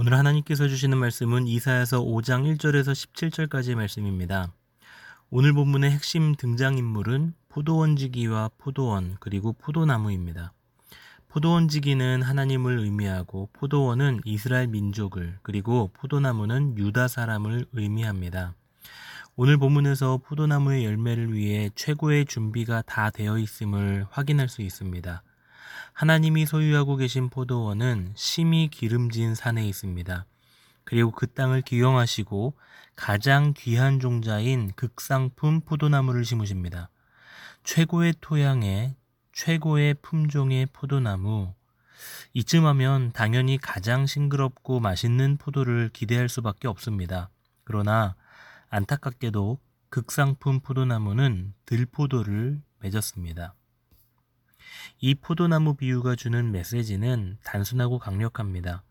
오늘 하나님께서 주시는 말씀은 이사야서 5장 1절에서 17절까지의 말씀입니다. 오늘 본문의 핵심 등장인물은 포도원지기와 포도원 그리고 포도나무입니다. 포도원지기는 하나님을 의미하고 포도원은 이스라엘 민족을 그리고 포도나무는 유다 사람을 의미합니다. 오늘 본문에서 포도나무의 열매를 위해 최고의 준비가 다 되어 있음을 확인할 수 있습니다. 하나님이 소유하고 계신 포도원은 심히 기름진 산에 있습니다. 그리고 그 땅을 기용하시고 가장 귀한 종자인 극상품 포도나무를 심으십니다. 최고의 토양에 최고의 품종의 포도나무. 이쯤 하면 당연히 가장 싱그럽고 맛있는 포도를 기대할 수밖에 없습니다. 그러나 안타깝게도 극상품 포도나무는 들포도를 맺었습니다. 이 포도나무 비유가 주는 메시지는 단순하고 강력합니다.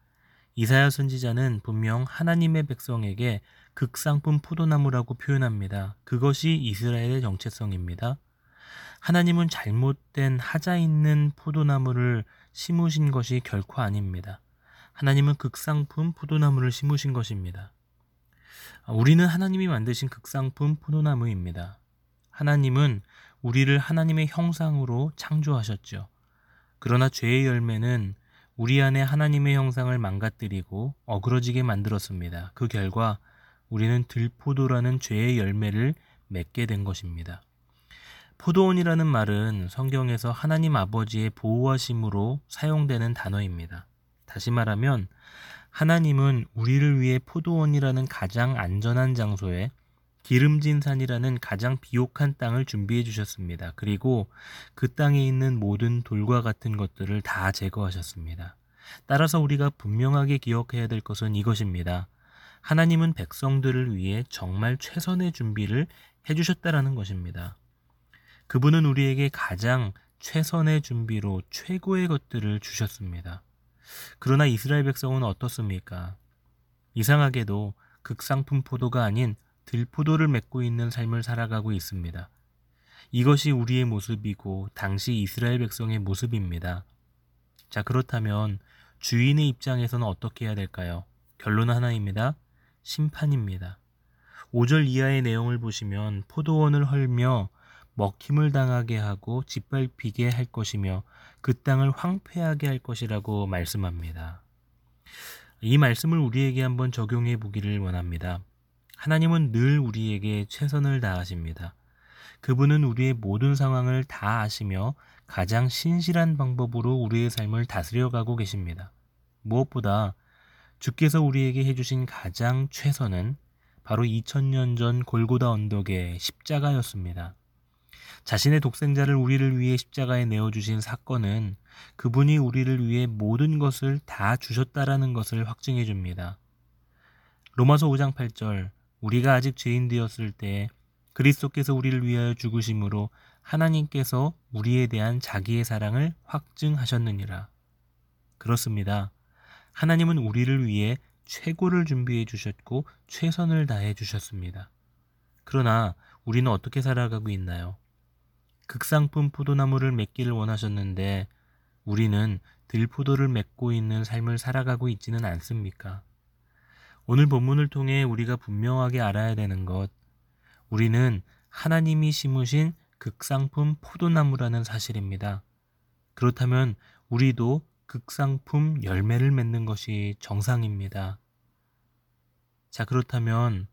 이사야 선지자는 분명 하나님의 백성에게 극상품 포도나무라고 표현합니다. 그것이 이스라엘의 정체성입니다. 하나님은 잘못된 하자 있는 포도나무를 심으신 것이 결코 아닙니다. 하나님은 극상품 포도나무를 심으신 것입니다. 우리는 하나님이 만드신 극상품 포도나무입니다. 하나님은 우리를 하나님의 형상으로 창조하셨죠. 그러나 죄의 열매는 우리 안에 하나님의 형상을 망가뜨리고 어그러지게 만들었습니다. 그 결과 우리는 들포도라는 죄의 열매를 맺게 된 것입니다. 포도원이라는 말은 성경에서 하나님 아버지의 보호하심으로 사용되는 단어입니다. 다시 말하면 하나님은 우리를 위해 포도원이라는 가장 안전한 장소에 기름진 산이라는 가장 비옥한 땅을 준비해 주셨습니다. 그리고 그 땅에 있는 모든 돌과 같은 것들을 다 제거하셨습니다. 따라서 우리가 분명하게 기억해야 될 것은 이것입니다. 하나님은 백성들을 위해 정말 최선의 준비를 해주셨다라는 것입니다. 그분은 우리에게 가장 최선의 준비로 최고의 것들을 주셨습니다. 그러나 이스라엘 백성은 어떻습니까? 이상하게도 극상품 포도가 아닌 들포도를 맺고 있는 삶을 살아가고 있습니다. 이것이 우리의 모습이고 당시 이스라엘 백성의 모습입니다. 자, 그렇다면 주인의 입장에서는 어떻게 해야 될까요? 결론은 하나입니다. 심판입니다. 5절 이하의 내용을 보시면 포도원을 헐며 먹힘을 당하게 하고 짓밟히게 할 것이며 그 땅을 황폐하게 할 것이라고 말씀합니다. 이 말씀을 우리에게 한번 적용해 보기를 원합니다. 하나님은 늘 우리에게 최선을 다하십니다. 그분은 우리의 모든 상황을 다 아시며 가장 신실한 방법으로 우리의 삶을 다스려가고 계십니다. 무엇보다 주께서 우리에게 해주신 가장 최선은 바로 2000년 전 골고다 언덕의 십자가였습니다. 자신의 독생자를 우리를 위해 십자가에 내어주신 사건은 그분이 우리를 위해 모든 것을 다 주셨다라는 것을 확증해 줍니다. 로마서 5장 8절 우리가 아직 죄인 되었을 때 그리스도께서 우리를 위하여 죽으심으로 하나님께서 우리에 대한 자기의 사랑을 확증하셨느니라. 그렇습니다. 하나님은 우리를 위해 최고를 준비해 주셨고 최선을 다해 주셨습니다. 그러나 우리는 어떻게 살아가고 있나요? 극상품 포도나무를 맺기를 원하셨는데 우리는 들포도를 맺고 있는 삶을 살아가고 있지는 않습니까? 오늘 본문을 통해 우리가 분명하게 알아야 되는 것, 우리는 하나님이 심으신 극상품 포도나무라는 사실입니다. 그렇다면 우리도 극상품 열매를 맺는 것이 정상입니다. 자, 그렇다면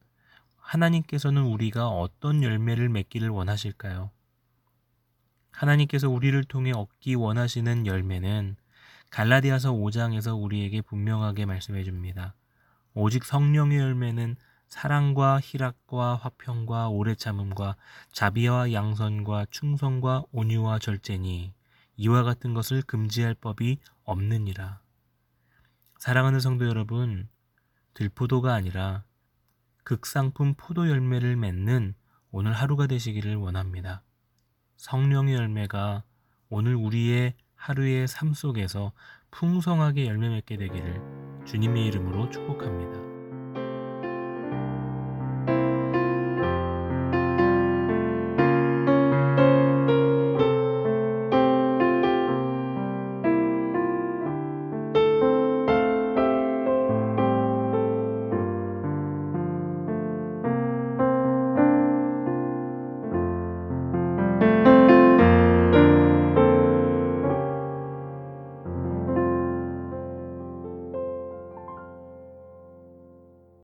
하나님께서는 우리가 어떤 열매를 맺기를 원하실까요? 하나님께서 우리를 통해 얻기 원하시는 열매는 갈라디아서 5장에서 우리에게 분명하게 말씀해 줍니다. 오직 성령의 열매는 사랑과 희락과 화평과 오래 참음과 자비와 양선과 충성과 온유와 절제니 이와 같은 것을 금지할 법이 없느니라. 사랑하는 성도 여러분, 들포도가 아니라 극상품 포도 열매를 맺는 오늘 하루가 되시기를 원합니다. 성령의 열매가 오늘 우리의 하루의 삶 속에서 풍성하게 열매 맺게 되기를 주님의 이름으로 축복합니다.